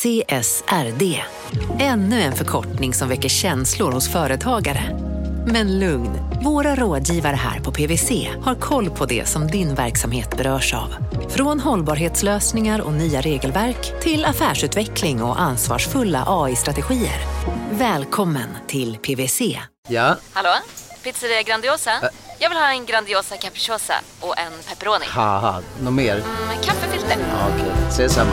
CSRD. Ännu en förkortning som väcker känslor hos företagare. Men lugn, våra rådgivare här på PWC har koll på det som din verksamhet berörs av. Från hållbarhetslösningar och nya regelverk till affärsutveckling och ansvarsfulla AI-strategier. Välkommen till PWC. Ja, Hallå? Pizzeria Grandiosa? Jag vill ha en Grandiosa capriciosa och en pepperoni. något mer? Med kaffefilter. Ja, Okej, ses samma.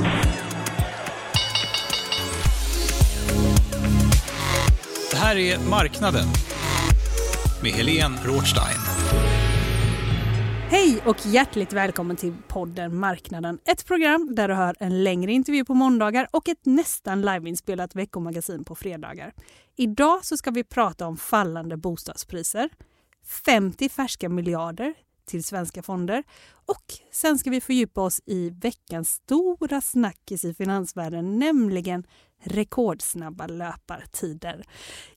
Här är Marknaden med Helene Rothstein. Hej och hjärtligt välkommen till podden Marknaden. Ett program där du hör en längre intervju på måndagar och ett nästan liveinspelat veckomagasin på fredagar. Idag så ska vi prata om fallande bostadspriser, 50 färska miljarder till svenska fonder och sen ska vi fördjupa oss i veckans stora snackis i finansvärlden, nämligen rekordsnabba löpartider.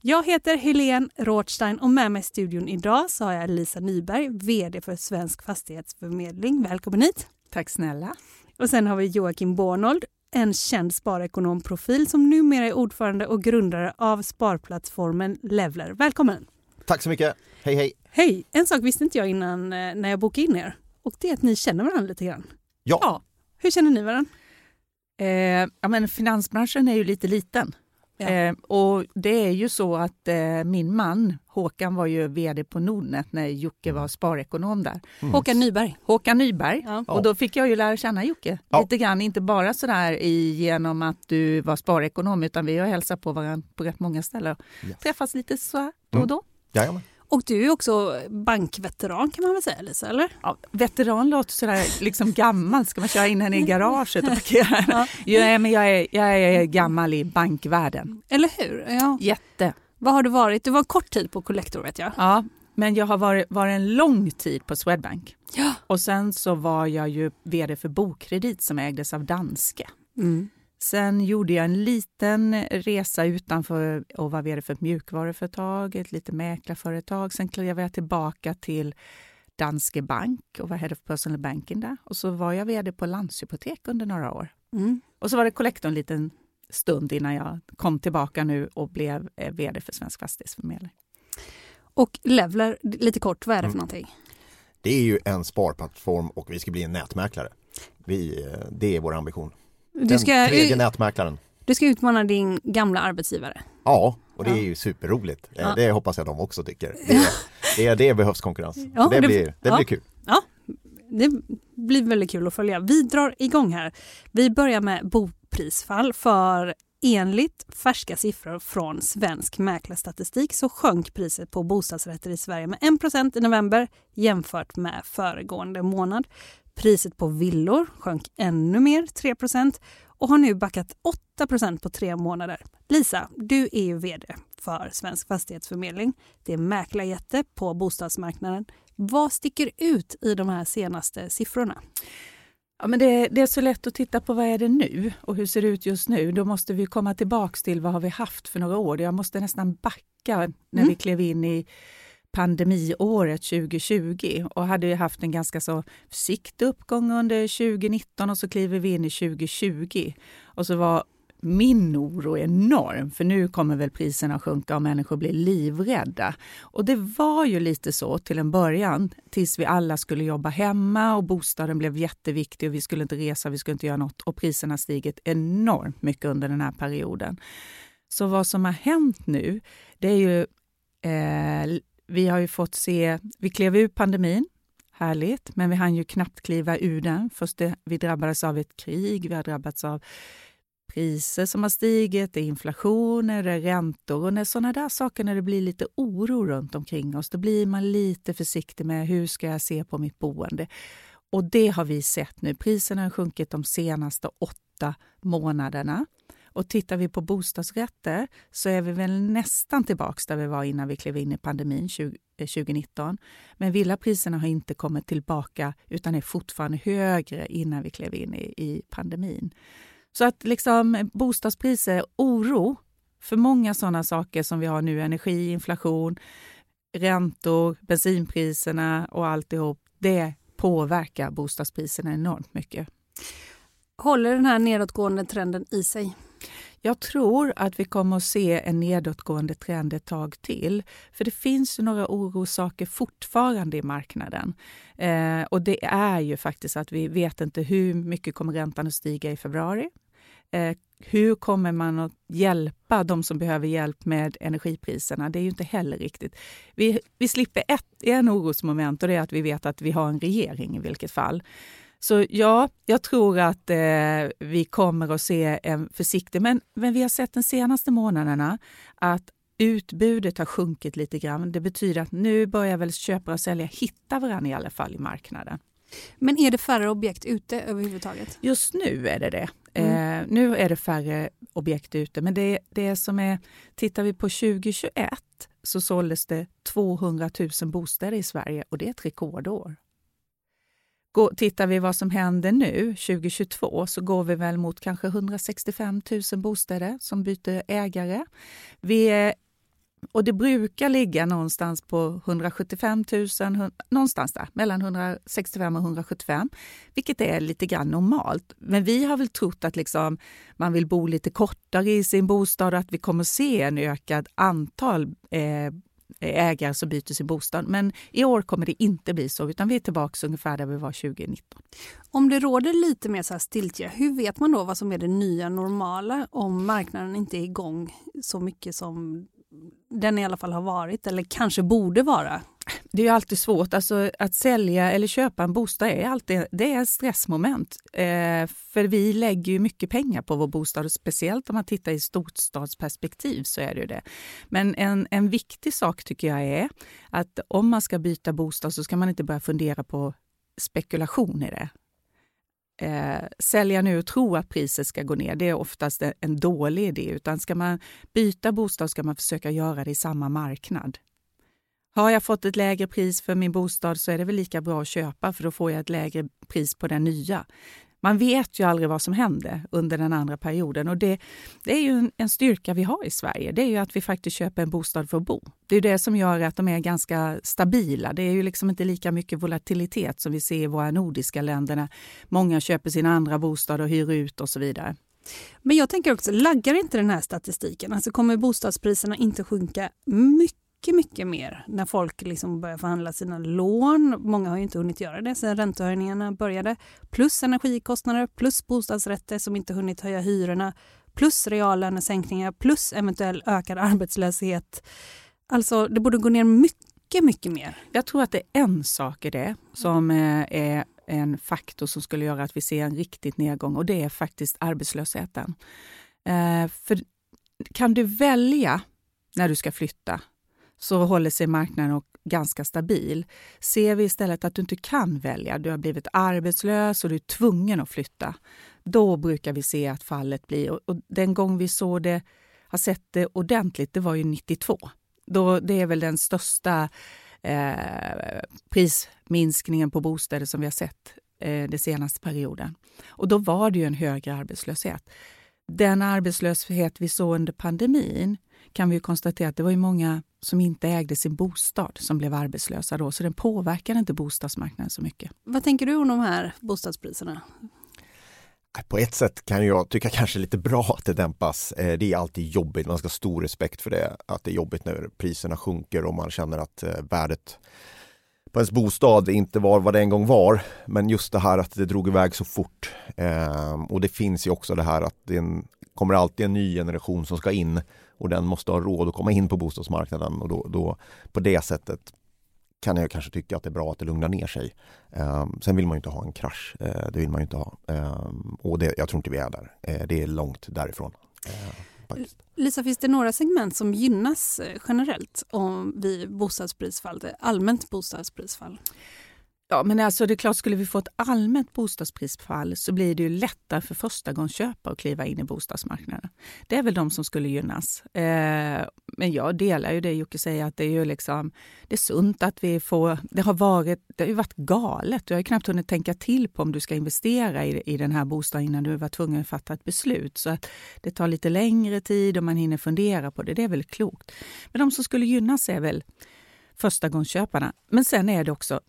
Jag heter Helene Rothstein och med mig i studion idag så har jag Lisa Nyberg, VD för Svensk Fastighetsförmedling. Välkommen hit! Tack snälla. Och sen har vi Joakim Bornold, en känd sparekonomprofil som numera är ordförande och grundare av sparplattformen Levler. Välkommen! Tack så mycket. Hej hej. Hej! En sak visste inte jag innan eh, när jag bokade in er och det är att ni känner varandra lite grann. Ja. Ja. Hur känner ni varandra? Eh, ja, men finansbranschen är ju lite liten. Ja. Eh, och det är ju så att eh, min man Håkan var ju vd på Nordnet när Jocke var sparekonom där. Håkan Nyberg. Håkan Nyberg. Ja. Och då fick jag ju lära känna Jocke Ja. lite grann. Inte bara sådär i, genom att du var sparekonom utan vi har hälsat på varandra på rätt många ställen. Ja. Träffats lite så då och då. Jajamän. Och du är också bankveteran kan man väl säga Lisa, eller? Ja, veteran låter sådär liksom gammal. Ska man köra in henne i garaget och parkera? Ja. Ja, men jag, är, jag är gammal i bankvärlden. Eller hur? Ja. Jätte. Vad har du varit? Du var kort tid på Collector vet jag. Ja, men jag har varit, varit en lång tid på Swedbank. Ja. Och sen så var jag ju vd för Bokredit som ägdes av Danske. Mm. Sen gjorde jag en liten resa utanför och var vd för ett mjukvaruföretag, ett litet mäklarföretag. Sen klev jag tillbaka till Danske Bank och var head of personal banking där. Och så var jag vd på Landshypotek under några år. Mm. Och så var det Collector en liten stund innan jag kom tillbaka nu och blev eh, vd för Svensk Fastighetsförmedling. Och Levler, lite kort, vad är det Mm. för någonting? Det är ju en sparplattform och vi ska bli en nätmäklare. Vi, eh, det är vår ambition. Du Den ska, tredje nätmäklaren. du ska utmana din gamla arbetsgivare. Ja, och det Ja. är ju superroligt. Eh, Ja. Det hoppas jag de också tycker. Det, det, det behövs konkurrens. Ja, det, det- blir, det ja. blir kul. Det blir väldigt kul att följa. Vi drar igång här. Vi börjar med boprisfall för enligt färska siffror från Svensk Mäklarstatistik så sjönk priset på bostadsrätter i Sverige med 1% i november jämfört med föregående månad. Priset på villor sjönk ännu mer, 3% och har nu backat 8% på tre månader. Lisa, du är ju vd för Svensk Fastighetsförmedling. Det är mäklarjätte på bostadsmarknaden. Vad sticker ut i de här senaste siffrorna? Ja, men det, det är så lätt att titta på vad är det nu och hur ser det ut just nu. Då måste vi komma tillbaks till vad har vi haft för några år. Jag måste nästan backa när Mm. vi klev in i pandemiåret 2020 och hade ju haft en ganska så försiktig uppgång under 2019 och så kliver vi in i 2020 och så var min oro enorm, för nu kommer väl priserna att sjunka och människor blir livrädda. Och det var ju lite så till en början, tills vi alla skulle jobba hemma och bostaden blev jätteviktig och vi skulle inte resa, vi skulle inte göra något och priserna stigit enormt mycket under den här perioden. Så vad som har hänt nu, det är ju eh, vi har ju fått se, vi klev ur pandemin, härligt, men vi hann ju knappt kliva ur den. Först det, vi drabbades av ett krig, vi har drabbats av priser som har stigit, det är inflation, det är räntor och när sådana där saker, när det blir lite oro runt omkring oss, då blir man lite försiktig med hur ska jag se på mitt boende. och det har vi sett nu. Priserna har sjunkit de senaste åtta månaderna. Och tittar vi på bostadsrätter så är vi väl nästan tillbaka där vi var innan vi klev in i pandemin 20, 2019. Eh, Men villapriserna har inte kommit tillbaka utan är fortfarande högre innan vi klev in i, i pandemin. Så att liksom eh, bostadspriser, oro för många sådana saker som vi har nu, energi, inflation, räntor, bensinpriserna och alltihop, det påverkar bostadspriserna enormt mycket. Håller den här nedåtgående trenden i sig? Jag tror att vi kommer att se en nedåtgående trend ett tag till. För det finns ju några orossaker fortfarande i marknaden. Eh, och det är ju faktiskt att vi vet inte hur mycket kommer räntan att stiga i februari. Eh, hur kommer man att hjälpa de som behöver hjälp med energipriserna? Det är ju inte heller riktigt. Vi, vi slipper ett, en orosmoment och det är att vi vet att vi har en regering i vilket fall. Så ja, jag tror att eh, vi kommer att se en försiktig... Men, men vi har sett de senaste månaderna att utbudet har sjunkit lite grann. Det betyder att nu börjar väl köpare och säljare hitta varandra i alla fall i marknaden. Men är det färre objekt ute överhuvudtaget? Just nu är det det. Mm. Eh, nu är det färre objekt ute, men det, det som är... Tittar vi på 2021 så såldes det 200 000 bostäder i Sverige och det är ett rekordår. Går, tittar vi vad som händer nu, 2022, så går vi väl mot kanske 165 000 bostäder som byter ägare. Vi är, och det brukar ligga någonstans på 175 000, någonstans där, mellan 165 och 175, vilket är lite grann normalt. Men vi har väl trott att liksom man vill bo lite kortare i sin bostad och att vi kommer se en ökad antal eh, Eh, ägare som byter sin bostad. Men i år kommer det inte bli så, utan vi är tillbaka ungefär där vi var 2019. Om det råder lite mer så här stiltje, hur vet man då vad som är det nya normala om marknaden inte är igång så mycket som den i alla fall har varit eller kanske borde vara? Det är alltid svårt. Alltså, att sälja eller köpa en bostad är alltid det är ett stressmoment. Eh, för vi lägger ju mycket pengar på vår bostad och speciellt om man tittar i storstadsperspektiv så är det ju det. Men en, en viktig sak tycker jag är att om man ska byta bostad så ska man inte börja fundera på spekulation i det. Eh, sälja nu och tro att priset ska gå ner, det är oftast en dålig idé. Utan ska man byta bostad ska man försöka göra det i samma marknad. Har jag fått ett lägre pris för min bostad så är det väl lika bra att köpa för då får jag ett lägre pris på den nya. Man vet ju aldrig vad som händer under den andra perioden och det, det är ju en, styrka vi har i Sverige. Det är ju att vi faktiskt köper en bostad för att bo. Det är det som gör att de är ganska stabila. Det är ju liksom inte lika mycket volatilitet som vi ser i våra nordiska länder. Många köper sin andra bostad och hyr ut och så vidare. Men jag tänker också, laggar inte den här statistiken? Alltså kommer bostadspriserna inte sjunka mycket mycket, mycket mer när folk liksom börjar förhandla sina lån. Många har ju inte hunnit göra det sedan räntehöjningarna började. Plus energikostnader, plus bostadsrätter som inte hunnit höja hyrorna, plus reallönesänkningar, plus eventuell ökad arbetslöshet. Alltså, det borde gå ner mycket, mycket mer. Jag tror att det är en sak i det som eh, är en faktor som skulle göra att vi ser en riktigt nedgång och det är faktiskt arbetslösheten. Eh, för kan du välja när du ska flytta så håller sig marknaden ganska stabil. Ser vi istället att du inte kan välja, du har blivit arbetslös och du är tvungen att flytta, då brukar vi se att fallet blir... Och den gång vi såg det, har sett det ordentligt, det var ju 92. Då, det är väl den största eh, prisminskningen på bostäder som vi har sett eh, den senaste perioden. Och då var det ju en högre arbetslöshet. Den arbetslöshet vi såg under pandemin kan vi konstatera att det var ju många som inte ägde sin bostad som blev arbetslösa då, så den påverkade inte bostadsmarknaden så mycket. Vad tänker du om de här bostadspriserna? På ett sätt kan jag tycka kanske lite bra att det dämpas. Eh, det är alltid jobbigt, man ska ha stor respekt för det. Att det är jobbigt när priserna sjunker och man känner att eh, värdet på ens bostad inte var vad det en gång var. Men just det här att det drog iväg så fort. Ehm, och det finns ju också det här att det kommer alltid en ny generation som ska in och den måste ha råd att komma in på bostadsmarknaden och då, då på det sättet kan jag kanske tycka att det är bra att det lugnar ner sig. Um, sen vill man ju inte ha en krasch. Uh, det vill man ju inte ha. Um, och det, jag tror inte vi är där. Uh, det är långt därifrån. Uh, Lisa, finns det några segment som gynnas generellt om vid bostadsprisfall, allmänt bostadsprisfall? Ja, men alltså det är klart, skulle vi få ett allmänt bostadsprisfall så blir det ju lättare för förstagångsköpare att kliva in i bostadsmarknaden. Det är väl de som skulle gynnas. Eh, men jag delar ju det Jocke säger, att det är ju liksom, det är sunt att vi får... Det har, varit, det har ju varit galet. Du har ju knappt hunnit tänka till på om du ska investera i, i den här bostaden innan du var tvungen att fatta ett beslut. Så att det tar lite längre tid och man hinner fundera på det. Det är väl klokt. Men de som skulle gynnas är väl förstagångsköparna. Men sen är det också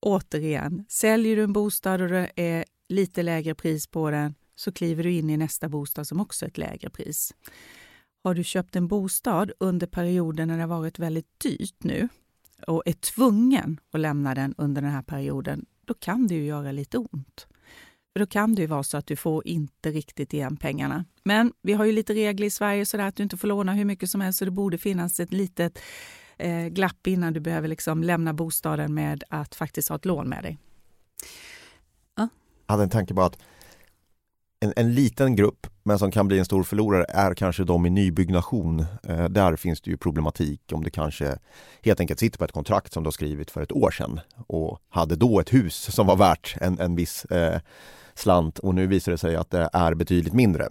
återigen, säljer du en bostad och det är lite lägre pris på den så kliver du in i nästa bostad som också är ett lägre pris. Har du köpt en bostad under perioden när det har varit väldigt dyrt nu och är tvungen att lämna den under den här perioden, då kan det ju göra lite ont. För då kan det ju vara så att du får inte riktigt igen pengarna. Men vi har ju lite regler i Sverige så att du inte får låna hur mycket som helst så det borde finnas ett litet eh, glapp innan du behöver liksom lämna bostaden med att faktiskt ha ett lån med dig. Ja. Jag hade en tanke på att en, en, liten grupp, men som kan bli en stor förlorare, är kanske de i nybyggnation. Eh, där finns det ju problematik om du kanske helt enkelt sitter på ett kontrakt som du har skrivit för ett år sedan och hade då ett hus som var värt en, en viss eh, slant och nu visar det sig att det är betydligt mindre.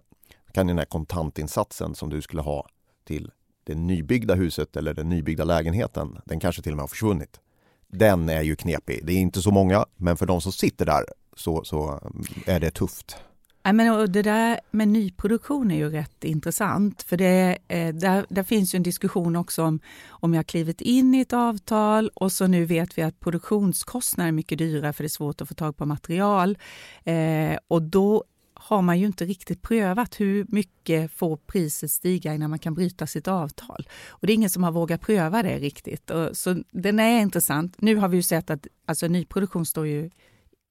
Kan den här kontantinsatsen som du skulle ha till det nybyggda huset eller den nybyggda lägenheten, den kanske till och med har försvunnit. Den är ju knepig. Det är inte så många, men för de som sitter där så, så eh, är det tufft. Ja, men det där med nyproduktion är ju rätt intressant. För det, eh, där, där finns ju en diskussion också om om jag klivit in i ett avtal och så nu vet vi att produktionskostnader är mycket dyra för det är svårt att få tag på material. Eh, och då har man ju inte riktigt prövat hur mycket får priset stiga innan man kan bryta sitt avtal. Och det är ingen som har vågat pröva det riktigt. Och, så den är intressant. Nu har vi ju sett att alltså, nyproduktion står ju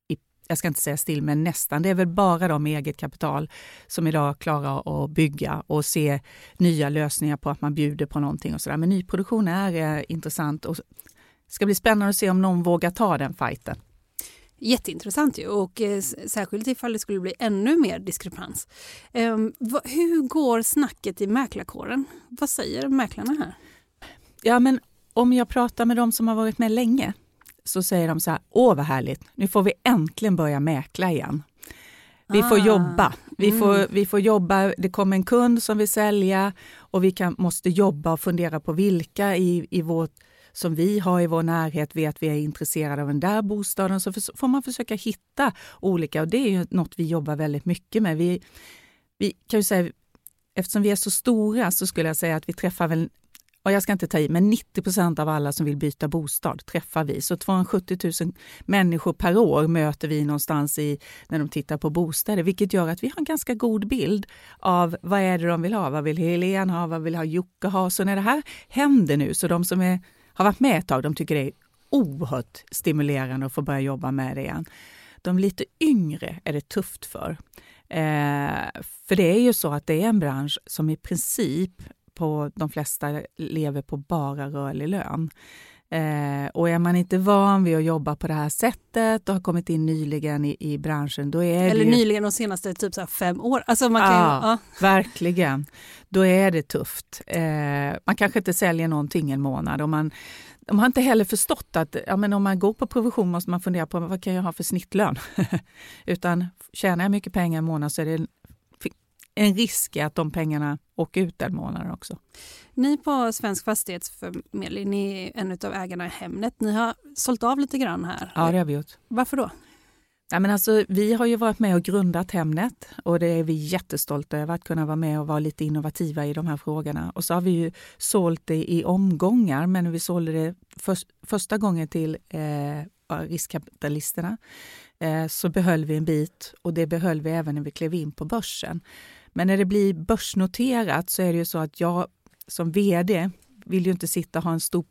i, jag ska inte säga still, men nästan. Det är väl bara de med eget kapital som idag klarar att bygga och se nya lösningar på att man bjuder på någonting och sådär. Men nyproduktion är eh, intressant och det ska bli spännande att se om någon vågar ta den fighten. Jätteintressant ju och eh, särskilt ifall det skulle bli ännu mer diskrepans. Eh, va, hur går snacket i mäklarkåren? Vad säger mäklarna här? Ja men om jag pratar med de som har varit med länge så säger de så här, åh vad härligt, nu får vi äntligen börja mäkla igen. Vi ah. får jobba. Vi, mm. får, vi får jobba, det kommer en kund som vill sälja och vi kan, måste jobba och fundera på vilka i, i vårt som vi har i vår närhet vet vi är intresserade av den där bostaden så får man försöka hitta olika och det är ju något vi jobbar väldigt mycket med. Vi, vi kan ju säga, eftersom vi är så stora så skulle jag säga att vi träffar väl och jag ska inte ta i, men 90 procent av alla som vill byta bostad träffar vi. Så 270 000 människor per år möter vi någonstans i, när de tittar på bostäder, vilket gör att vi har en ganska god bild av vad är det de vill ha. Vad vill Helene ha? Vad vill ha Jocke ha? Så när det här händer nu, så de som är har varit med ett tag, de tycker det är oerhört stimulerande att få börja jobba med det igen. De lite yngre är det tufft för. Eh, för det är ju så att det är en bransch som i princip på de flesta lever på bara rörlig lön. Eh, och är man inte van vid att jobba på det här sättet och har kommit in nyligen i, i branschen, då är Eller ju... nyligen de senaste typ så fem år. Alltså man kan ja, ju, ja, verkligen. Då är det tufft. Eh, man kanske inte säljer någonting en månad och man de har inte heller förstått att ja, men om man går på provision måste man fundera på vad kan jag ha för snittlön? Utan tjänar jag mycket pengar en månad så är det en risk att de pengarna åker ut den månaden också. Ni på Svensk Fastighetsförmedling, ni är en av ägarna i Hemnet. Ni har sålt av lite grann här. Ja, det har vi gjort. Varför då? Ja, men alltså, vi har ju varit med och grundat Hemnet och det är vi jättestolta över att kunna vara med och vara lite innovativa i de här frågorna. Och så har vi ju sålt det i omgångar, men vi sålde det för, första gången till eh, riskkapitalisterna eh, så behöll vi en bit och det behöll vi även när vi klev in på börsen. Men när det blir börsnoterat så är det ju så att jag som vd vill ju inte sitta och ha en stor,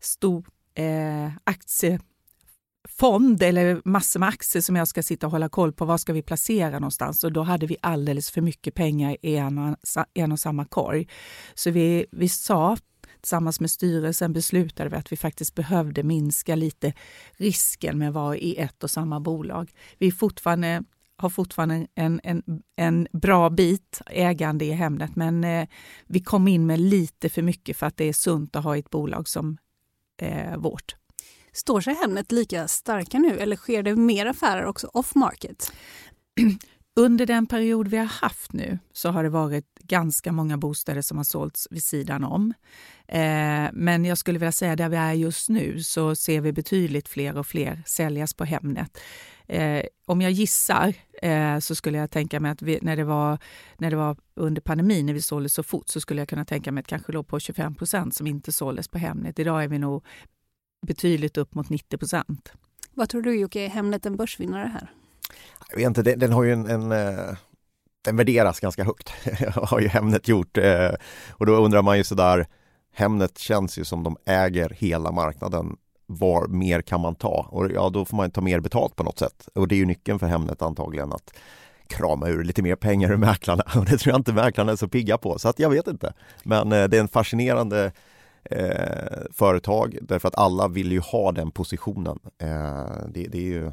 stor eh, aktiefond eller massor med aktier som jag ska sitta och hålla koll på. Var ska vi placera någonstans? Och då hade vi alldeles för mycket pengar i en och, en och samma korg. Så vi, vi sa tillsammans med styrelsen beslutade vi att vi faktiskt behövde minska lite risken med att vara i ett och samma bolag. Vi är fortfarande har fortfarande en, en, en bra bit ägande i Hemnet men eh, vi kom in med lite för mycket för att det är sunt att ha ett bolag som eh, vårt. Står sig Hemnet lika starka nu eller sker det mer affärer också off market? Under den period vi har haft nu så har det varit ganska många bostäder som har sålts vid sidan om. Eh, men jag skulle vilja säga där vi är just nu så ser vi betydligt fler och fler säljas på Hemnet. Eh, om jag gissar eh, så skulle jag tänka mig att vi, när, det var, när det var under pandemin, när vi sålde så fort, så skulle jag kunna tänka mig att kanske låg på 25 procent som inte såldes på Hemnet. Idag är vi nog betydligt upp mot 90 procent. Vad tror du Jocke, är Hemnet en börsvinnare här? Jag vet inte, den, den har ju en, en eh, den värderas ganska högt, har ju Hemnet gjort. Eh, och då undrar man ju sådär, Hemnet känns ju som de äger hela marknaden. Var mer kan man ta? Och ja, då får man ta mer betalt på något sätt. Och det är ju nyckeln för Hemnet antagligen att krama ur lite mer pengar ur mäklarna. Och det tror jag inte mäklarna är så pigga på, så att jag vet inte. Men eh, det är en fascinerande eh, företag därför att alla vill ju ha den positionen. Eh, det, det, är ju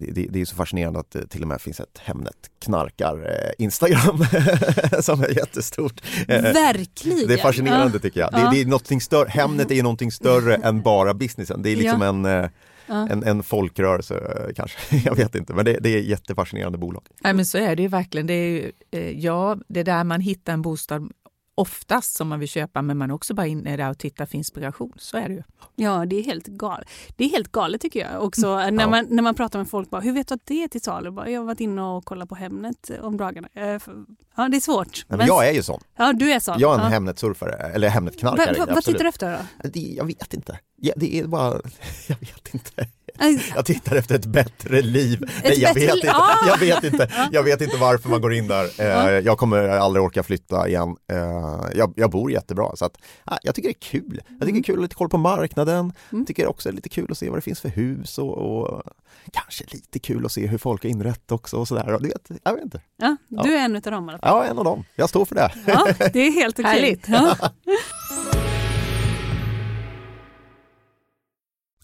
det, det, är så fascinerande att det till och med finns ett Hemnet knarkar eh, Instagram som är jättestort. Eh, Verkligen! Det är fascinerande ja. tycker jag. Det, ja. det är större. Hemnet är någonting större än bara businessen. Det är liksom ja. en eh, en, en folkrörelse eh, kanske, jag vet inte, men det, det är jättefascinerande bolag. Nej, men så är det ju verkligen. Det är ju, ja, det är där man hittar en bostad oftast som man vill köpa, men man är också bara inne där och tittar för inspiration. Så är det ju. Ja, det är helt galet. Det är helt galet tycker jag också mm. när, man, när man pratar med folk. Bara, Hur vet du att det är till salu? Jag har varit inne och kollat på Hemnet om dagarna. Eh, ja, det är svårt. Men, men jag är ju sån. Ja, du är sån. Jag är en ja. Hemnet-surfare, eller Hemnet-knarkare. Va, va, vad tittar du efter då? Det, jag vet inte. Ja, det är bara, jag vet inte. Jag tittar efter ett bättre liv. Ett Nej, jag, vet inte. Ah! jag vet inte. Jag vet inte varför man går in där. Ah. Jag kommer aldrig orka flytta igen. Eh, jag, jag bor jättebra så att jag tycker det är kul. Jag tycker det är mm. kul att ha lite koll på marknaden. Mm. tycker också det är lite kul att se vad det finns för hus och, och kanske lite kul att se hur folk har inrett också och sådär. Du vet, jag vet inte. Ja, du är en av dem i alla fall. Ja, en av dem. Jag står för det. Ja, det är helt okej. Härligt. Ja.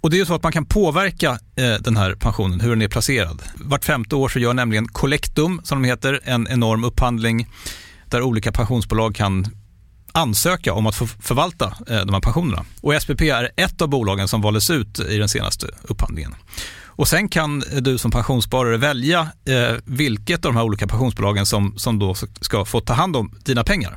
och det är ju så att man kan påverka eh, den här pensionen, hur den är placerad. Vart femte år så gör nämligen Collectum, som de heter, en enorm upphandling där olika pensionsbolag kan ansöka om att få förvalta eh, de här pensionerna. Och SPP är ett av bolagen som valdes ut i den senaste upphandlingen. Och sen kan du som pensionssparare välja eh, vilket av de här olika pensionsbolagen som, som då ska få ta hand om dina pengar.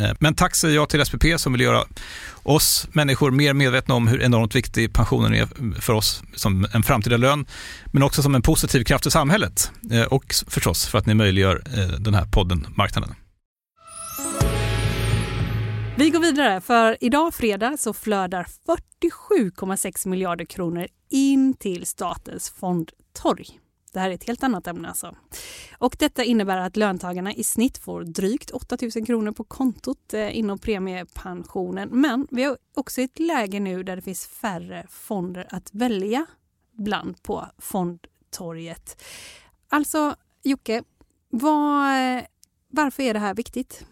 Eh, men tack säger jag till SPP som vill göra oss människor mer medvetna om hur enormt viktig pensionen är för oss som en framtida lön, men också som en positiv kraft i samhället eh, och förstås för att ni möjliggör eh, den här podden Marknaden. Vi går vidare, för idag fredag så flödar 47,6 miljarder kronor in till statens fondtorg. Det här är ett helt annat ämne alltså. Och detta innebär att löntagarna i snitt får drygt 8 000 kronor på kontot eh, inom premiepensionen. Men vi har också ett läge nu där det finns färre fonder att välja bland på fondtorget. Alltså Jocke, vad, eh, varför är det här viktigt?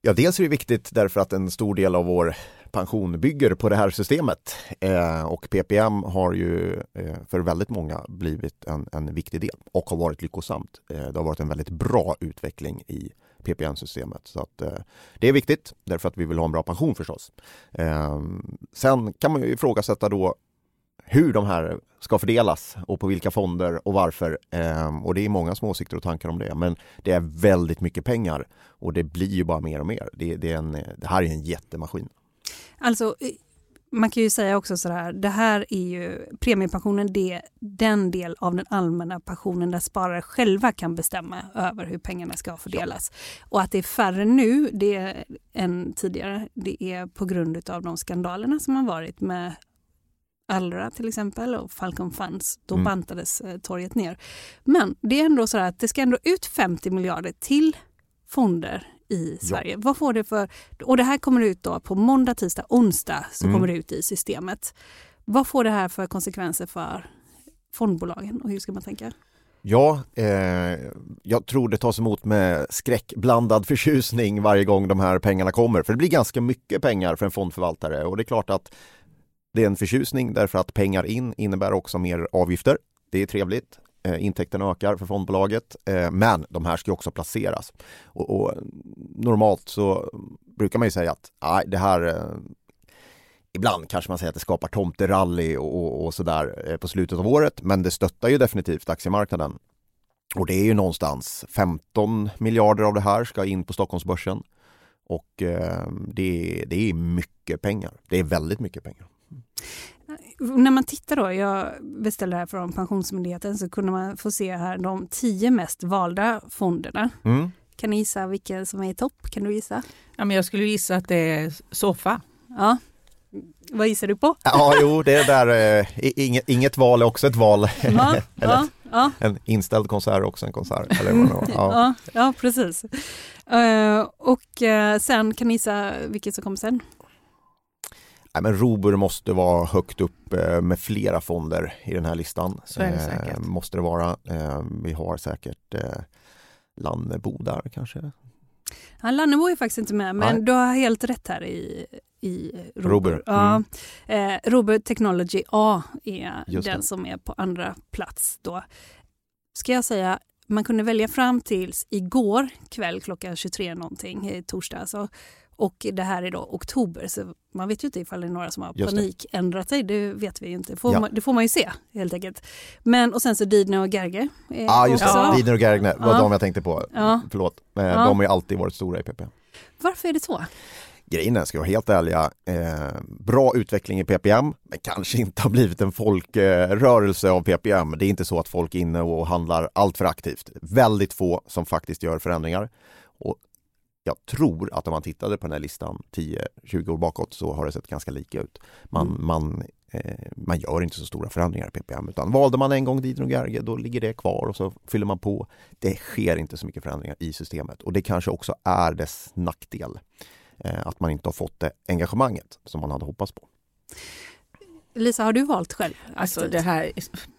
Ja, dels är det viktigt därför att en stor del av vår pension bygger på det här systemet eh, och PPM har ju eh, för väldigt många blivit en, en viktig del och har varit lyckosamt. Eh, det har varit en väldigt bra utveckling i PPM-systemet. Så att, eh, det är viktigt därför att vi vill ha en bra pension förstås. Eh, sen kan man ju ifrågasätta då hur de här ska fördelas och på vilka fonder och varför. Eh, och det är många små åsikter och tankar om det. Men det är väldigt mycket pengar och det blir ju bara mer och mer. Det, det, är en, det här är en jättemaskin. Alltså, man kan ju säga också så här, det här är ju premiepensionen, det är den del av den allmänna pensionen där sparare själva kan bestämma över hur pengarna ska fördelas. Ja. Och att det är färre nu det än tidigare, det är på grund av de skandalerna som har varit med Allra till exempel och Falcon Funds. Då mm. bantades eh, torget ner. Men det är ändå så att det ska ändå ut 50 miljarder till fonder i Sverige. Ja. Vad får det för... Och det här kommer ut då på måndag, tisdag, onsdag så mm. kommer det ut i systemet. Vad får det här för konsekvenser för fondbolagen och hur ska man tänka? Ja, eh, jag tror det tas emot med skräckblandad förtjusning varje gång de här pengarna kommer. För det blir ganska mycket pengar för en fondförvaltare och det är klart att det är en förtjusning därför att pengar in innebär också mer avgifter. Det är trevligt. Eh, intäkterna ökar för fondbolaget, eh, men de här ska också placeras. Och, och normalt så brukar man ju säga att nej, det här eh, Ibland kanske man säger att det skapar tomterally och, och, och sådär eh, på slutet av året, men det stöttar ju definitivt aktiemarknaden. Och det är ju någonstans 15 miljarder av det här ska in på Stockholmsbörsen. Och eh, det, det är mycket pengar. Det är väldigt mycket pengar. När man tittar då, jag beställde det här från Pensionsmyndigheten, så kunde man få se här de tio mest valda fonderna. Mm. Kan ni gissa vilken som är i topp? Kan du gissa? Ja, men jag skulle gissa att det är Sofa. Ja. Vad gissar du på? Ja, jo, det är där, eh, inget, inget val är också ett val. Ja, ja, ja. En inställd konsert är också en konsert. Eller vad ja. ja, precis. Uh, och uh, sen, kan ni gissa vilket som kommer sen? Nej, men Robur måste vara högt upp eh, med flera fonder i den här listan. Så det. Eh, måste det vara. Eh, vi har säkert Lannebo där kanske. Ja, Lannebo är faktiskt inte med, men Nej. du har helt rätt här i, i Robur. Robur. Ja. Mm. Eh, Robur Technology A är Just den det. som är på andra plats. Då. Ska jag säga, man kunde välja fram tills igår kväll klockan 23 någonting, torsdag alltså, och det här är då oktober, så man vet ju inte ifall det är några som har panik ändrat sig. Det vet vi ju inte. Får ja. man, det får man ju se helt enkelt. Men och sen så Didner och Gerge. Ja, ah, just det. Didner och Gerge var ja. de jag tänkte på. Ja. Förlåt. Ja. De har ju alltid varit stora i PP. Varför är det så? Grejen är, ska jag vara helt ärliga, eh, bra utveckling i PPM, men kanske inte har blivit en folkrörelse av PPM. Det är inte så att folk är inne och handlar allt för aktivt. Väldigt få som faktiskt gör förändringar. Och jag tror att om man tittade på den här listan 10-20 år bakåt så har det sett ganska lika ut. Man, mm. man, eh, man gör inte så stora förändringar i PPM utan valde man en gång Didron och Gerge då ligger det kvar och så fyller man på. Det sker inte så mycket förändringar i systemet och det kanske också är dess nackdel. Eh, att man inte har fått det engagemanget som man hade hoppats på. Lisa, har du valt själv? Alltså det här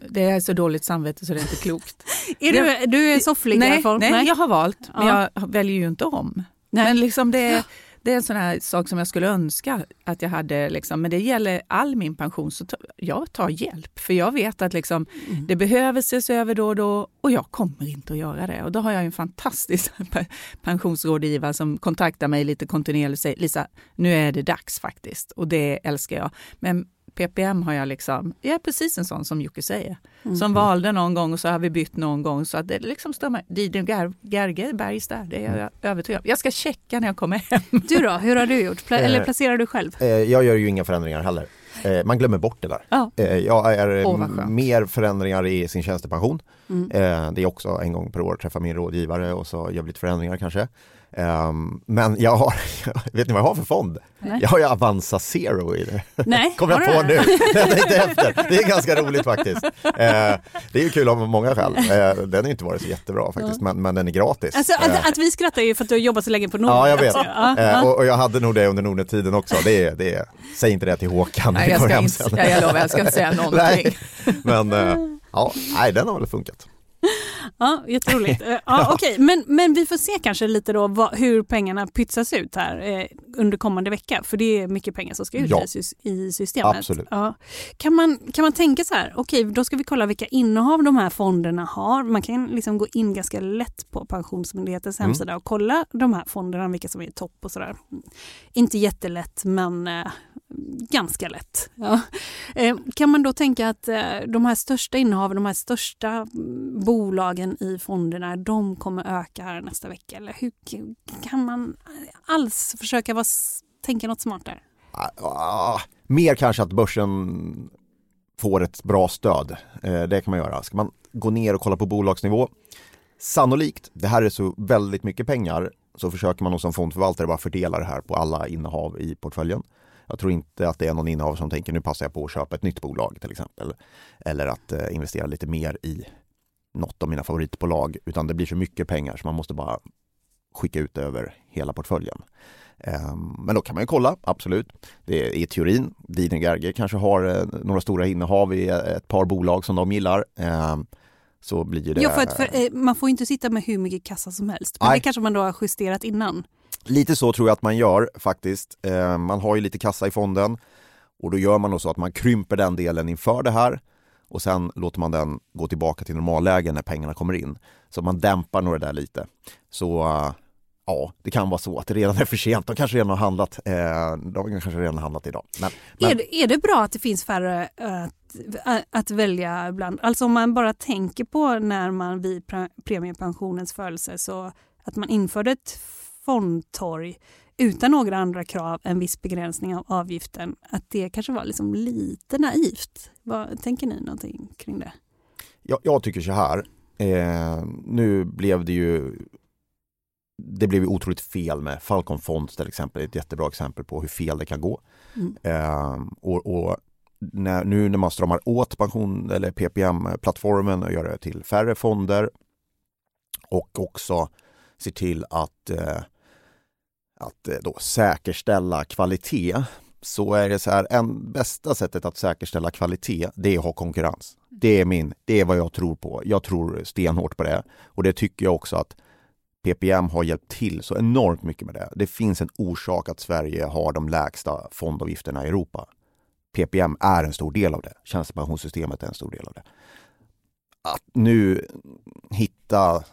det är så dåligt samvete så det är inte klokt. är du, du är sofflig nej, nej, nej, jag har valt, ja. men jag väljer ju inte om. Nej. Men liksom det, det är en sån här sak som jag skulle önska att jag hade. Liksom, men det gäller all min pension. Så jag tar hjälp. För jag vet att liksom, mm. det behöver ses över då och då och jag kommer inte att göra det. Och då har jag en fantastisk pensionsrådgivare som kontaktar mig lite kontinuerligt och säger Lisa, nu är det dags faktiskt. Och det älskar jag. Men PPM har jag liksom, jag är precis en sån som Jocke säger. Mm. Som valde någon gång och så har vi bytt någon gång så att det liksom stämmer. Didin Gerge Bergs där, det är jag mm. övertygad Jag ska checka när jag kommer hem. Du då, hur har du gjort? Pla eller eh, placerar du själv? Eh, jag gör ju inga förändringar heller. Eh, man glömmer bort det där. Ja. Jag är oh, mer förändringar i sin tjänstepension. Mm. Det är också en gång per år träffa min rådgivare och så gör vi lite förändringar kanske. Um, men jag har, vet ni vad jag har för fond? Nej. Jag har ju Avanza Zero i det. Nej, Kommer jag på nu jag tänkte efter. Det är ganska roligt faktiskt. Uh, det är ju kul av många skäl. Uh, den har inte varit så jättebra faktiskt, ja. men, men den är gratis. Alltså, att, uh, att, vi skrattar ju för att du har jobbat så länge på Nordnet. Ja, jag vet. Alltså. Och, och, jag hade nog det under Nordnet-tiden också. Det är, det är, säg inte det till Håkan. Nej, jag, ska inte, jag lovar, jag ska inte säga någonting. nej. Men ja, nej, den har väl funkat. Ja, jätteroligt. Eh, ja, okay. men, men vi får se kanske lite då vad, hur pengarna pytsas ut här eh, under kommande vecka. För det är mycket pengar som ska ut Ja. i, systemet. Absolut. Ja. Kan, man, kan man tänka så här, okej då ska vi kolla vilka innehav de här fonderna har. Man kan liksom gå in ganska lätt på Pensionsmyndighetens Mm. hemsida och kolla de här fonderna, vilka som är i topp och sådär. Inte jättelätt men eh, ganska lätt. Ja. Eh, kan man då tänka att eh, de här största innehaven, de här största mm, bolagen i fonderna, de kommer öka här nästa vecka? Eller hur kan man alls försöka vara, tänka något smart där? Ah, ah, mer kanske att börsen får ett bra stöd. Eh, det kan man göra. Ska man gå ner och kolla på bolagsnivå? Sannolikt, det här är så väldigt mycket pengar, så försöker man nog som fondförvaltare bara fördela det här på alla innehav i portföljen. Jag tror inte att det är någon innehav som tänker nu passar jag på att köpa ett nytt bolag till exempel. Eller att eh, investera lite mer i något av mina favoritbolag. Utan det blir för mycket pengar så man måste bara skicka ut över hela portföljen. Ehm, Men då kan man ju kolla, absolut. Det är i teorin. Widengerge kanske har eh, några stora innehav i eh, ett par bolag som de gillar. Ehm, Så blir det Ja, för att, för, eh, man får inte sitta med hur mycket kassa som helst. Men Nej. det kanske man då har justerat innan. Lite så tror jag att man gör faktiskt. Eh, Man har ju lite kassa i fonden och då gör man nog så att man krymper den delen inför det här och sen låter man den gå tillbaka till normalläge när pengarna kommer in. Så man dämpar nog det där lite. Så eh, ja, det kan vara så att det redan är för sent. De kanske redan har handlat. eh, De kanske redan har handlat idag. Men, men Är, det, är det bra att det finns färre eh, att, att välja bland? Alltså om man bara tänker på när man vid premiepensionens födelse så att man införde ett fondtorg utan några andra krav än viss begränsning av avgiften, att det kanske var liksom lite naivt. Vad, tänker ni någonting kring det? jag, jag tycker så här. Eh, nu blev det ju det blev ju otroligt fel med Falcon Fonds till exempel, ett jättebra exempel på hur fel det kan gå. Mm. Eh, och och när, nu när man stramar åt pension eller PPM-plattformen och gör det till färre fonder och också ser till att, eh, att eh, då säkerställa kvalitet så är det så här, en bästa sättet att säkerställa kvalitet det är att ha konkurrens. Det är min, det är vad jag tror på. Jag tror stenhårt på det och det tycker jag också att PPM har hjälpt till så enormt mycket med det. Det finns en orsak att Sverige har de lägsta fondavgifterna i Europa. PPM är en stor del av det. Tjänstepensionssystemet är en stor del av det. Att nu hitta,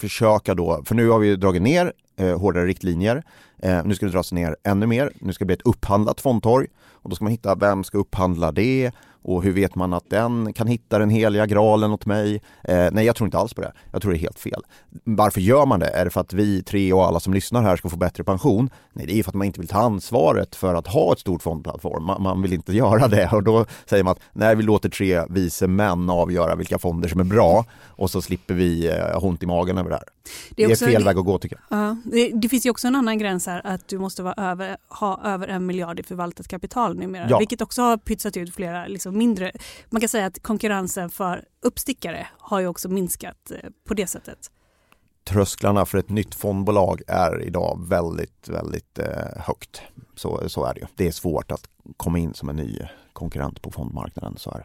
försöka då, för nu har vi dragit ner eh, hårdare riktlinjer. Eh, nu ska det dras ner ännu mer. Nu ska det bli ett upphandlat fondtorg och då ska man hitta vem ska upphandla det och hur vet man att den kan hitta den heliga graalen åt mig? Eh, nej, jag tror inte alls på det. Jag tror det är helt fel. Varför gör man det? Är det för att vi tre och alla som lyssnar här ska få bättre pension? Nej, det är för att man inte vill ta ansvaret för att ha ett stort fondplattform. Man, man vill inte göra det och då säger man att nej, vi låter tre vise män avgöra vilka fonder som är bra och så slipper vi eh, ha ont i magen över det här. Det är, också- fel väg att gå tycker jag. Ja, det, det finns ju också en annan gräns här att du måste vara över, ha över en miljard i förvaltat kapital numera. Ja. Vilket också har pytsat ut flera liksom mindre. Man kan säga att konkurrensen för uppstickare har ju också minskat eh, på det sättet. Trösklarna för ett nytt fondbolag är idag väldigt, väldigt eh, högt. Så, så är det ju. Det är svårt att komma in som en ny konkurrent på fondmarknaden. Så är det.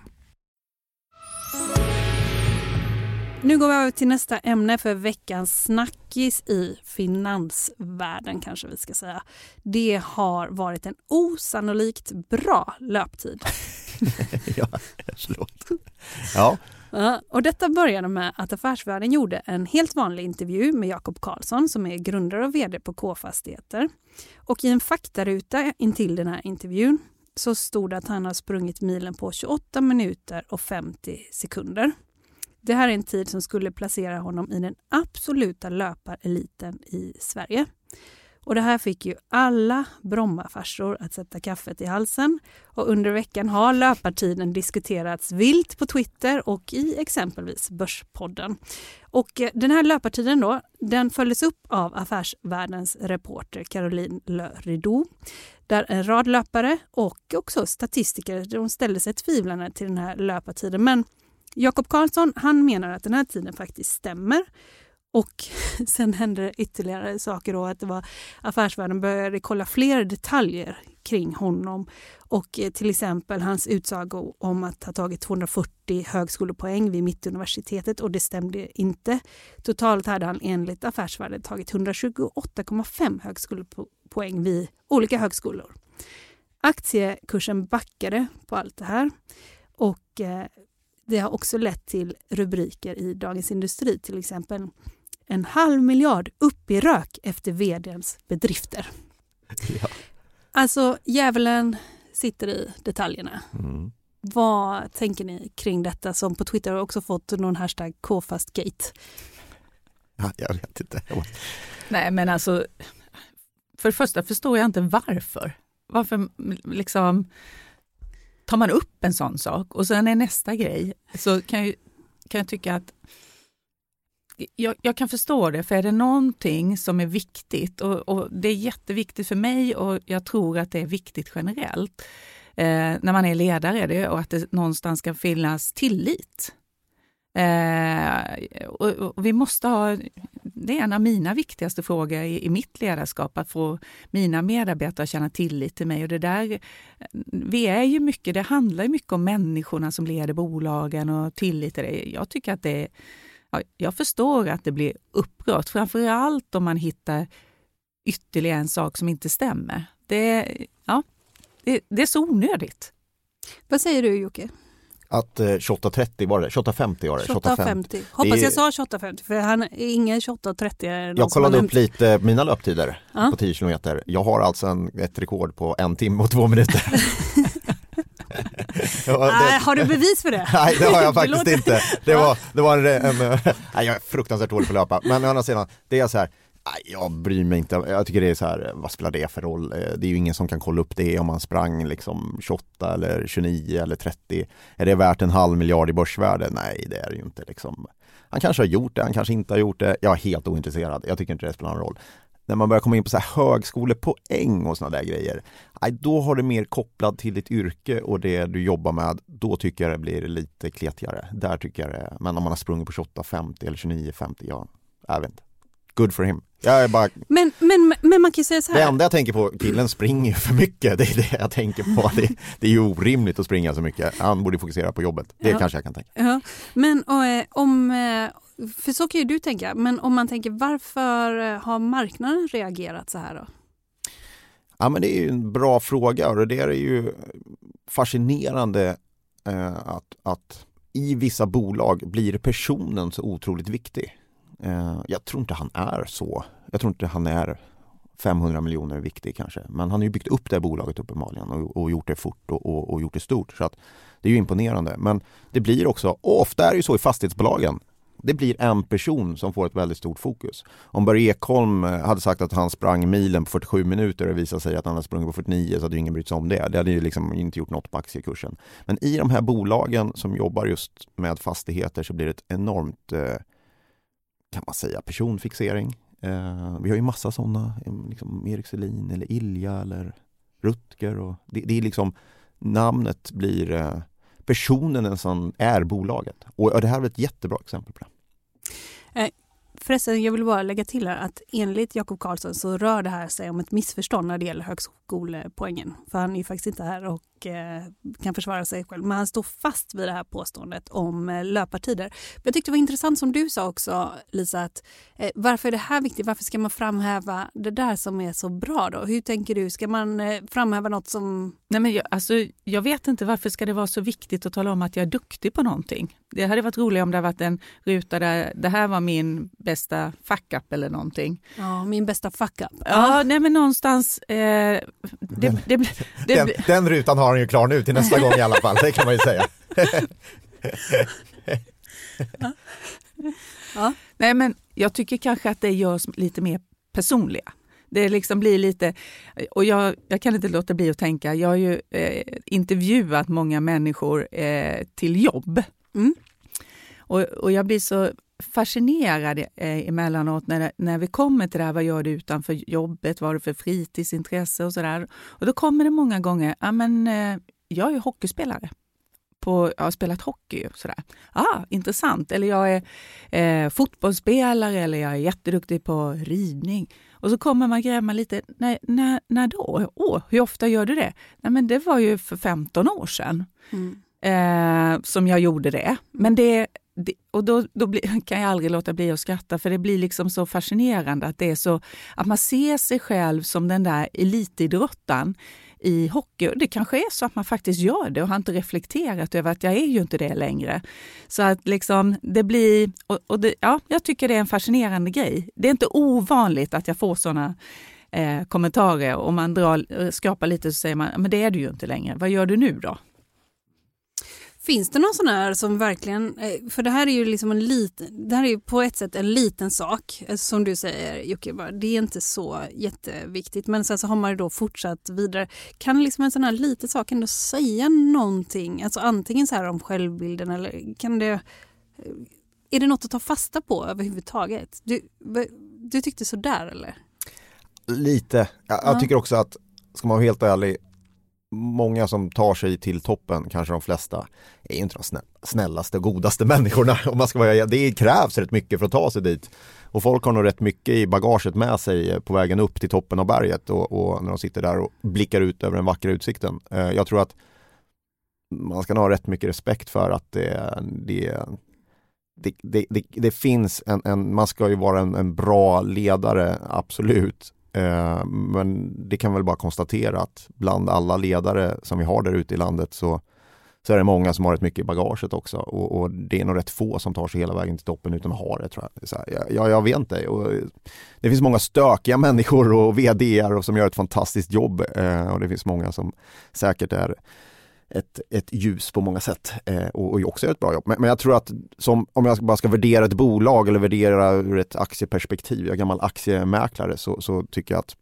Nu går vi över till nästa ämne för veckans snackis i finansvärlden kanske vi ska säga. Det har varit en osannolikt bra löptid. ja, förlåt. Ja. Och detta började med att Affärsvärlden gjorde en helt vanlig intervju med Jakob Karlsson som är grundare och vd på K-fastigheter. Och i en faktaruta intill den här intervjun så stod det att han har sprungit milen på 28 minuter och 50 sekunder. Det här är en tid som skulle placera honom i den absoluta löpareliten i Sverige. Och det här fick ju alla Brommafarsor att sätta kaffet i halsen. Och under veckan har löpartiden diskuterats vilt på Twitter och i exempelvis Börspodden. Och eh, den här löpartiden då, den följdes upp av Affärsvärldens reporter Caroline Le Rideau där en rad löpare och också statistiker de ställde sig tvivlande till den här löpartiden. Men Jakob Karlsson han menar att den här tiden faktiskt stämmer. Och sen hände ytterligare saker då att det var Affärsvärlden började kolla fler detaljer kring honom och eh, till exempel hans utsago om att ha tagit 240 högskolepoäng vid Mittuniversitetet och det stämde inte. Totalt hade han enligt Affärsvärlden tagit 128,5 högskolepoäng vid olika högskolor. Aktiekursen backade på allt det här och eh, det har också lett till rubriker i Dagens Industri, till exempel en halv miljard upp i rök efter vdns bedrifter. Ja. Alltså, djävulen sitter i detaljerna. Mm. Vad tänker ni kring detta som på Twitter har också fått någon hashtag kfastgate? Ja, jag vet inte. Nej men alltså, för det första förstår jag inte varför. Varför liksom tar man upp en sån sak och sen är nästa grej så kan jag, kan jag tycka att jag, jag, kan förstå det, för är det någonting som är viktigt och, och, det är jätteviktigt för mig och jag tror att det är viktigt generellt eh, när man är ledare det, och att det någonstans ska finnas tillit. Eh, och, och, vi måste ha, det är en av mina viktigaste frågor i, i, mitt ledarskap, att få mina medarbetare att känna tillit till mig. Och det där, vi är ju mycket, det handlar mycket om människorna som leder bolagen och tillit till det. Jag tycker att det ja, jag förstår att det blir upprört, framför allt om man hittar ytterligare en sak som inte stämmer. Det, ja, det, det är så onödigt. Vad säger du Jocke? Att eh, 2830 var det, 2850 var det. 2850. Hoppas är... jag sa 2850 för han är ingen 2830. Jag kollade upp lite mina löptider ja. på 10 kilometer. Jag har alltså en, ett rekord på en timme och två minuter. ja, det... Har du bevis för det? Nej det har jag faktiskt låter... inte. Det var, det var en, en, nej, jag är fruktansvärt dålig på att löpa. Men å andra sidan, det är så här, jag bryr mig inte. Jag tycker det är så här, vad spelar det för roll? Eh, det är ju ingen som kan kolla upp det om man sprang liksom 28 eller 29 eller 30. Är det värt en halv miljard i börsvärde? Nej, det är det ju inte liksom. Han kanske har gjort det, han kanske inte har gjort det. Jag är helt ointresserad. Jag tycker inte det spelar någon roll. När man börjar komma in på så här högskolepoäng och sådana där grejer, då har det mer kopplat till ditt yrke och det du jobbar med. Då tycker jag det blir lite kletigare. Där tycker jag det, men om man har sprungit på 28,50 eller 29,50, ja, jag vet inte good for him. Jag är bara... men, men, men man kan ju säga så här. Det enda jag tänker på, killen springer för mycket. Det är det jag tänker på. Det, det är ju orimligt att springa så mycket. Han borde fokusera på jobbet. Det ja. kanske jag kan tänka. Ja. Men och, eh, om, eh, för så kan ju du tänka, men om man tänker varför har marknaden reagerat så här då? Ja men det är ju en bra fråga och det är ju fascinerande eh, att, att i vissa bolag blir personen så otroligt viktig. Eh, jag tror inte han är så. Jag tror inte han är 500 miljoner viktig kanske. Men han har ju byggt upp det här bolaget uppenbarligen och, och gjort det fort och, och, och, gjort det stort. Så att det är ju imponerande. Men det blir också, och ofta är det ju så i fastighetsbolagen. Det blir en person som får ett väldigt stort fokus. Om Börje Ekholm eh, hade sagt att han sprang milen på 47 minuter och det visade sig att han hade sprungit på 49 så hade ju ingen brytt sig om det. Det hade ju liksom inte gjort något på aktiekursen. Men i de här bolagen som jobbar just med fastigheter så blir det ett enormt eh, kan man säga, personfixering. Eh, vi har ju massa sådana, eh, liksom Erik Selin eller Ilja eller Rutger. Och det, det är liksom, namnet blir, eh, personen som är bolaget. Och det här är ett jättebra exempel på det. Eh, förresten, jag vill bara lägga till här att enligt Jakob Karlsson så rör det här sig om ett missförstånd när det gäller högskolepoängen. För han är ju faktiskt inte här och eh, kan försvara sig själv. Men han står fast vid det här påståendet om eh, löpartider. Jag tyckte det var intressant som du sa också, Lisa, att eh, varför är det här viktigt? Varför ska man framhäva det där som är så bra då? Hur tänker du? Ska man framhäva något som... Nej, men jag, alltså, jag vet inte varför ska det vara så viktigt att tala om att jag är duktig på någonting. Det hade varit roligt om det varit en ruta där det här var min bästa fuck-up eller någonting. Ja, min bästa fuck-up. Ja, nej men någonstans... Eh, det, Den, det, det, den, den rutan har han ju klar nu till nästa gång i alla fall, det kan man ju säga. ja. Nej men jag tycker kanske att det görs lite mer personliga. Det liksom blir lite, och jag, jag kan inte låta bli att tänka, jag har ju eh, intervjuat många människor eh, till jobb. Mm. Och, och jag blir så fascinerad eh, emellanåt när, när vi kommer till det här, vad gör du utanför jobbet, vad har du för fritidsintresse och sådär. Och då kommer det många gånger, ja men eh, jag är hockeyspelare. På, jag har spelat hockey och sådär. Ah, intressant. Eller jag är eh, fotbollsspelare eller jag är jätteduktig på ridning. Och så kommer man gräva lite, när, när, när då? Oh, hur ofta gör du det? Nej, men det var ju för 15 år sedan Mm. eh, som jag gjorde det. Men det och då, då bli, kan jag aldrig låta bli att skratta för det blir liksom så fascinerande att det är så att man ser sig själv som den där elitidrottaren i hockey. Det kanske är så att man faktiskt gör det och har inte reflekterat över att jag är ju inte det längre. Så att liksom det blir, och, och det, ja, jag tycker det är en fascinerande grej. Det är inte ovanligt att jag får sådana eh, kommentarer och man drar, eh, skrapar lite så säger man, men det är du ju inte längre. Vad gör du nu då? Finns det någon sån här som verkligen, eh, för det här är ju liksom en liten, det här är ju på ett sätt en liten sak eh, som du säger Jocke, bara, det är inte så jätteviktigt men sen så har man ju då fortsatt vidare. Kan liksom en sån här liten sak ändå säga någonting, alltså antingen så här om självbilden eller kan det, eh, är det något att ta fasta på överhuvudtaget? Du, du tyckte sådär eller? Lite, jag, jag tycker också att, ska man vara helt ärlig, många som tar sig till toppen, kanske de flesta, är ju inte de snällaste och godaste människorna. Om man ska vara, det krävs rätt mycket för att ta sig dit. Och folk har nog rätt mycket i bagaget med sig eh, på vägen upp till toppen av berget och, och när de sitter där och blickar ut över den vackra utsikten. Eh, jag tror att man ska nog ha rätt mycket respekt för att det, det, det, det, det, det finns en, en, man ska ju vara en, en bra ledare, absolut. Eh, men det kan väl bara konstatera att bland alla ledare som vi har där ute i landet så, så är det många som har rätt mycket i bagaget också och, och, det är nog rätt få som tar sig hela vägen till toppen utan att ha det tror jag. Så här, jag, jag vet inte. Och det finns många stökiga människor och VDR och som gör ett fantastiskt jobb eh, och det finns många som säkert är ett, ett ljus på många sätt eh, och, och också gör ett bra jobb. Men, men, jag tror att som, om jag bara ska värdera ett bolag eller värdera ur ett aktieperspektiv, jag är gammal aktiemäklare, så, så tycker jag att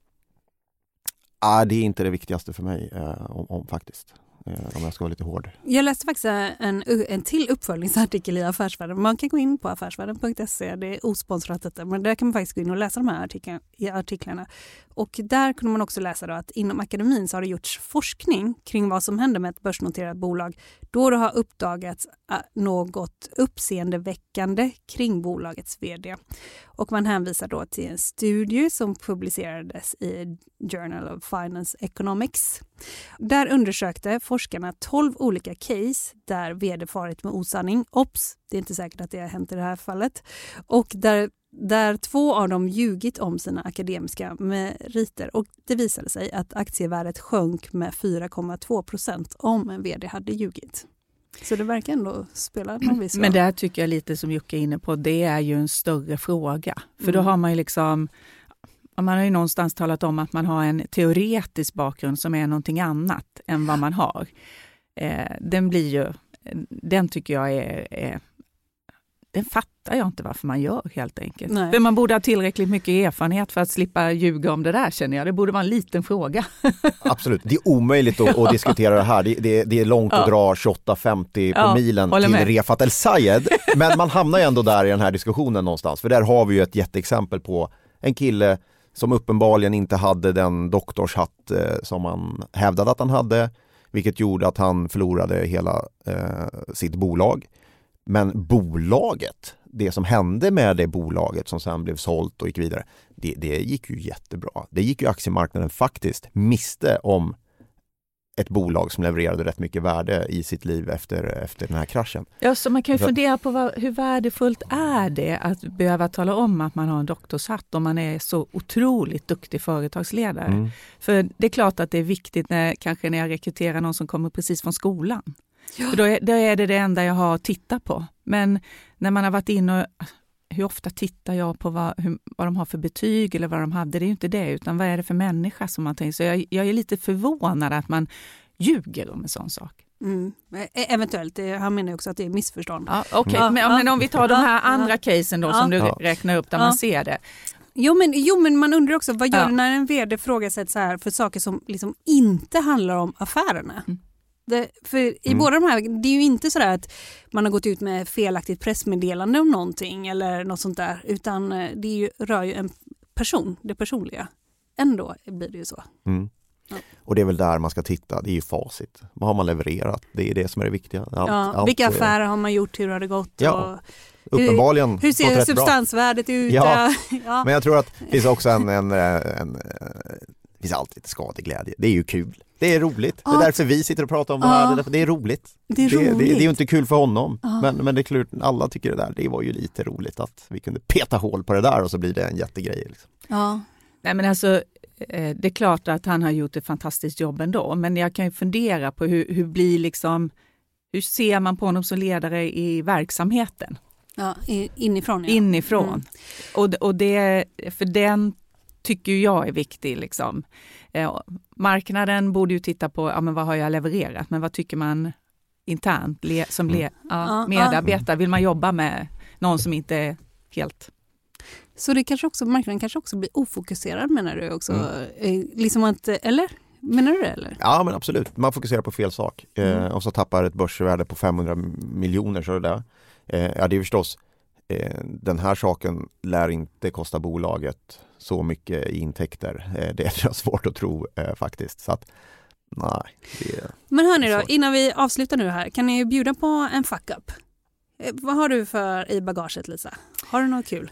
ah, det är inte det viktigaste för mig eh, om, om, faktiskt. Eh, om jag ska vara lite hård. Jag läste faktiskt eh, en, en till uppföljningsartikel i Affärsvärlden. Man kan gå in på affärsvärlden.se, det är osponsrat men där kan man faktiskt gå in och läsa de här artiklarna. Och där kunde man också läsa att inom akademin så har det gjorts forskning kring vad som händer med ett börsnoterat bolag då det har uppdagats äh, något uppseendeväckande kring bolagets vd. Och man hänvisar då till en studie som publicerades i Journal of Finance Economics. Där undersökte forskarna 12 olika case där vd farit med osanning. Ops, det är inte säkert att det har hänt i det här fallet. Och där där två av dem ljugit om sina akademiska meriter och det visade sig att aktievärdet sjönk med 4,2 procent om en vd hade ljugit. Så det verkar ändå spela någon viss roll. Men det här tycker jag lite som Jocke är inne på, det är ju en större fråga. För mm. då har man ju liksom man har ju någonstans talat om att man har en teoretisk bakgrund som är någonting annat än vad man har. Eh, den blir ju, den tycker jag är, är den fattar jag inte varför man gör helt enkelt. Nej. För man borde ha tillräckligt mycket erfarenhet för att slippa ljuga om det där känner jag. Det borde vara en liten fråga. Absolut, det är omöjligt att, att diskutera det här. Det, det, det är långt ja. att dra 28-50 på ja, milen till med. Refat El Sayed. Men man hamnar ju ändå där i den här diskussionen någonstans. För där har vi ju ett jätteexempel på en kille som uppenbarligen inte hade den doktorshatt eh, som man hävdade att han hade vilket gjorde att han förlorade hela eh, sitt bolag. Men bolaget, det som hände med det bolaget som sen blev sålt och gick vidare, det, det gick ju jättebra. Det gick ju aktiemarknaden faktiskt miste om ett bolag som levererade rätt mycket värde i sitt liv efter, efter den här kraschen. Ja, så man kan ju Så- fundera på vad, hur värdefullt är det att behöva tala om att man har en doktorshatt om man är så otroligt duktig företagsledare. Mm. För det är klart att det är viktigt när, kanske när jag rekryterar någon som kommer precis från skolan. För då, är, då är det det enda jag har att titta på. Men när man har varit inne och hur ofta tittar jag på vad, hur, vad de har för betyg eller vad de hade? Det är ju inte det, utan vad är det för människa som man tänker. Så jag, jag är lite förvånad att man ljuger om en sån sak. Mm. E- Eventuellt, det, han menar också att det är missförstånd. Ja, Okej, Ja, men, ja. men om vi tar de här Ja, andra ja. casen då Ja. som du Ja. räknar upp där Ja. man ser det. Jo men, jo men man undrar också, vad gör Ja. när en vd frågasätts så här för saker som liksom inte handlar om affärerna? Mm. Det, för i Mm. båda de här, det är ju inte så där att man har gått ut med felaktigt pressmeddelande om någonting eller något sånt där, utan eh, det är ju, rör ju en person, det personliga. Ändå blir det ju så. Mm. Ja. Och det är väl där man ska titta, det är ju facit. Vad har man levererat? Det är det som är det viktiga. Allt, ja, allt vilka är- affärer har man gjort, hur har det gått? Ja, och Uppenbarligen hur gått ser rätt bra. substansvärdet ut? Ja. ja. Men jag tror att det finns också en, en, eh, en, eh, det finns alltid skadeglädje. Det är ju kul. Det är roligt. Det Ja. är därför vi sitter och pratar om det Ja. här. Det är, det är roligt. Det är det, det, roligt. det är inte kul för honom. Ja. Men, men det är klart, alla tycker det där. Det var ju lite roligt att vi kunde peta hål på det där och så blir det en jättegrej. Liksom. ja. Nej, men alltså, eh, det är klart att han har gjort ett fantastiskt jobb ändå, men jag kan ju fundera på hur, hur blir liksom, hur ser man på honom som ledare i verksamheten? ja, inifrån. Ja. Inifrån. Mm. Och, och det, för den tycker jag är viktig. Liksom. Eh, marknaden borde ju titta på ja, men vad har jag levererat, men vad tycker man internt le, som le, Mm. ja, medarbetare? Vill man jobba med någon som inte är helt... Så det kanske också, marknaden kanske också blir ofokuserad menar du också? Mm. Eh, Liksom att, eller? Menar du det eller? Ja men absolut, man fokuserar på fel sak eh, Mm. och så tappar ett börsvärde på 500 miljoner så det där. Eh, ja det är förstås, eh, den här saken lär inte kosta bolaget så mycket i intäkter. Eh, det är svårt att tro eh, faktiskt. Så att, nej, det, Men hörni då, innan vi avslutar nu här, kan ni bjuda på en fuck up? Eh, Vad har du för i bagaget Lisa? Har du något kul?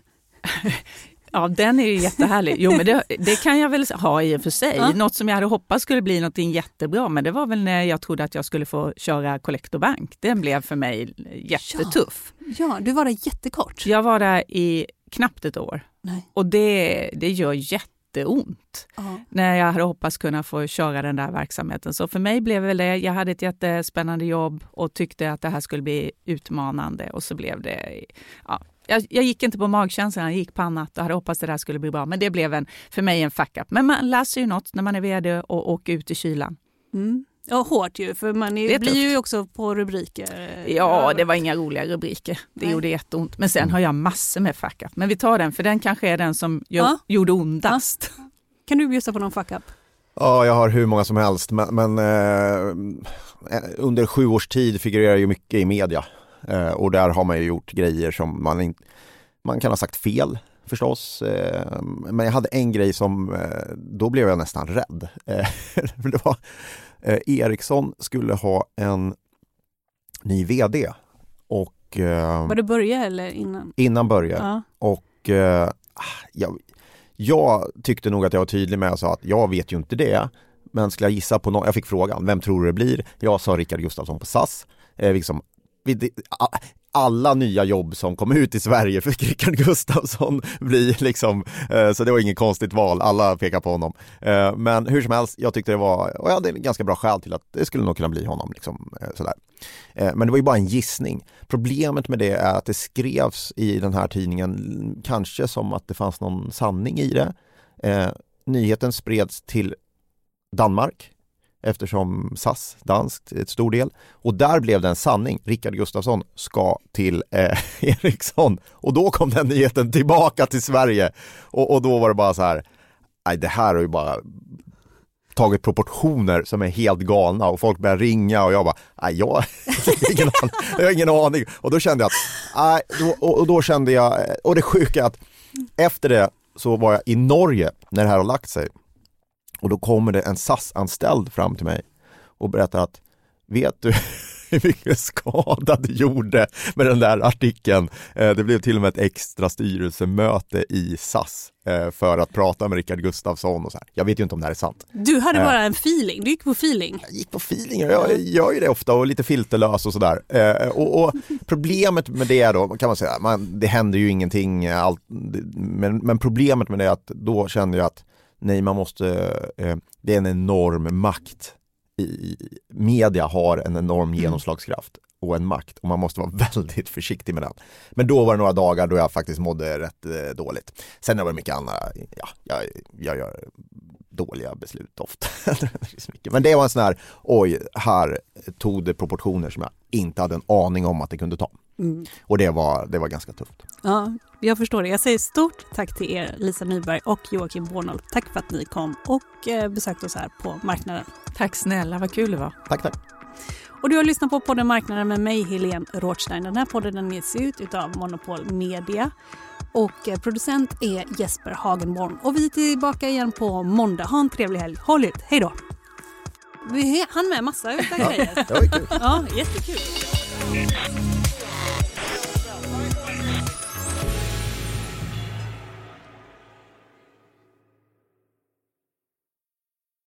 Ja, den är ju jättehärlig. Jo, men det, det kan jag väl ha i och för sig. Ja. Något som jag hade hoppats skulle bli något jättebra, men det var väl när jag trodde att jag skulle få köra Collector Bank. Den blev för mig jättetuff. Ja, du var där jättekort. Jag var där i knappt ett år Nej. och det, det gör jätteont Ja. när jag hade hoppats kunna få köra den där verksamheten. Så för mig blev väl det, jag hade ett jättespännande jobb och tyckte att det här skulle bli utmanande och så blev det, ja, jag, jag gick inte på magkänslan, jag gick på annat och hade hoppats att det här skulle bli bra. Men det blev en, för mig en fuck up. Men man läser ju något när man är vd och åker ut i kylan. Mm. Ja, hårt ju, för man är, Det är blir tufft. ju också på rubriker. Ja, det var inga roliga rubriker. Det Nej. gjorde jätteont. Men sen har jag massor med fuck up. Men vi tar den, för den kanske är den som gör, Ja. gjorde ondast. Kan du bjussa på någon fuck up? Ja, jag har hur många som helst men, men eh, under sju års tid figurerar ju mycket i media eh, och där har man ju gjort grejer som man inte, man kan ha sagt fel förstås. Eh, men jag hade en grej som, eh, då blev jag nästan rädd. Eh, det var, eh, Ericsson skulle ha en ny VD och eh, Var det börja eller innan? innan början Ja. och jag, jag tyckte nog att jag var tydlig med att säga att jag vet ju inte det. Men skulle jag gissa på någon, jag fick frågan, vem tror du det blir? Jag sa Rickard Gustafsson på SAS. Eh, liksom, vi, vid alla nya jobb som kom ut i Sverige fick Rickard Gustafsson bli liksom, eh, så det var inget konstigt val, alla pekar på honom. Eh, men hur som helst, jag tyckte det var, och jag hade ganska bra skäl till att det skulle nog kunna bli honom. Liksom, eh, sådär. Men det var ju bara en gissning. Problemet med det är att det skrevs i den här tidningen kanske som att det fanns någon sanning i det. Nyheten spreds till Danmark eftersom SAS, danskt, är ett stor del. Och där blev det en sanning. Rickard Gustafsson ska till eh, Ericsson. Och då kom den nyheten tillbaka till Sverige. Och, och då var det bara så här, nej det här har ju bara tagit proportioner som är helt galna och folk börjar ringa och jag bara, nej jag, har ingen aning, jag har ingen aning. Och då kände jag att, nej, och, och då kände jag, och det sjuka är att efter det så var jag i Norge när det här har lagt sig. Och då kommer det en SAS-anställd fram till mig och berättar att vet du hur mycket skada det gjorde med den där artikeln. Eh, det blev till och med ett extra styrelsemöte i SAS eh, för att prata med Rickard Gustafsson och så här. Jag vet ju inte om det här är sant. Du hade Eh, bara en feeling, du gick på feeling. Jag gick på feeling, jag gör ju det ofta och lite filterlös och sådär. Och, och problemet med det då, kan man säga, man, det händer ju ingenting, allt, men, men problemet med det är att då kände jag att nej, man måste, eh, det är en enorm makt i media har en enorm genomslagskraft och en makt och man måste vara väldigt försiktig med den. Men då var det några dagar då jag faktiskt mådde rätt eh, dåligt. Sen har det mycket annat, ja, jag, jag gör dåliga beslut ofta. Men det var en sån här, oj, här tog det proportioner som jag inte hade en aning om att det kunde ta. Mm. Och det var, det var ganska tufft. Ja, jag förstår det. Jag säger stort tack till er, Lisa Nyberg och Joakim Bornold. Tack för att ni kom och eh, besökte oss här på marknaden. Tack snälla, vad kul det var. Tack, tack. Och du har lyssnat på podden Marknaden med mig, Helene Rothstein. Den här podden den ges ut av Monopol Media. Och eh, producent är Jesper Hagenborn. Och vi är tillbaka igen på måndag. Ha en trevlig helg. Håll ut. Hej då! Vi hann med massa utav grejer. det var kul. Ja, jättekul.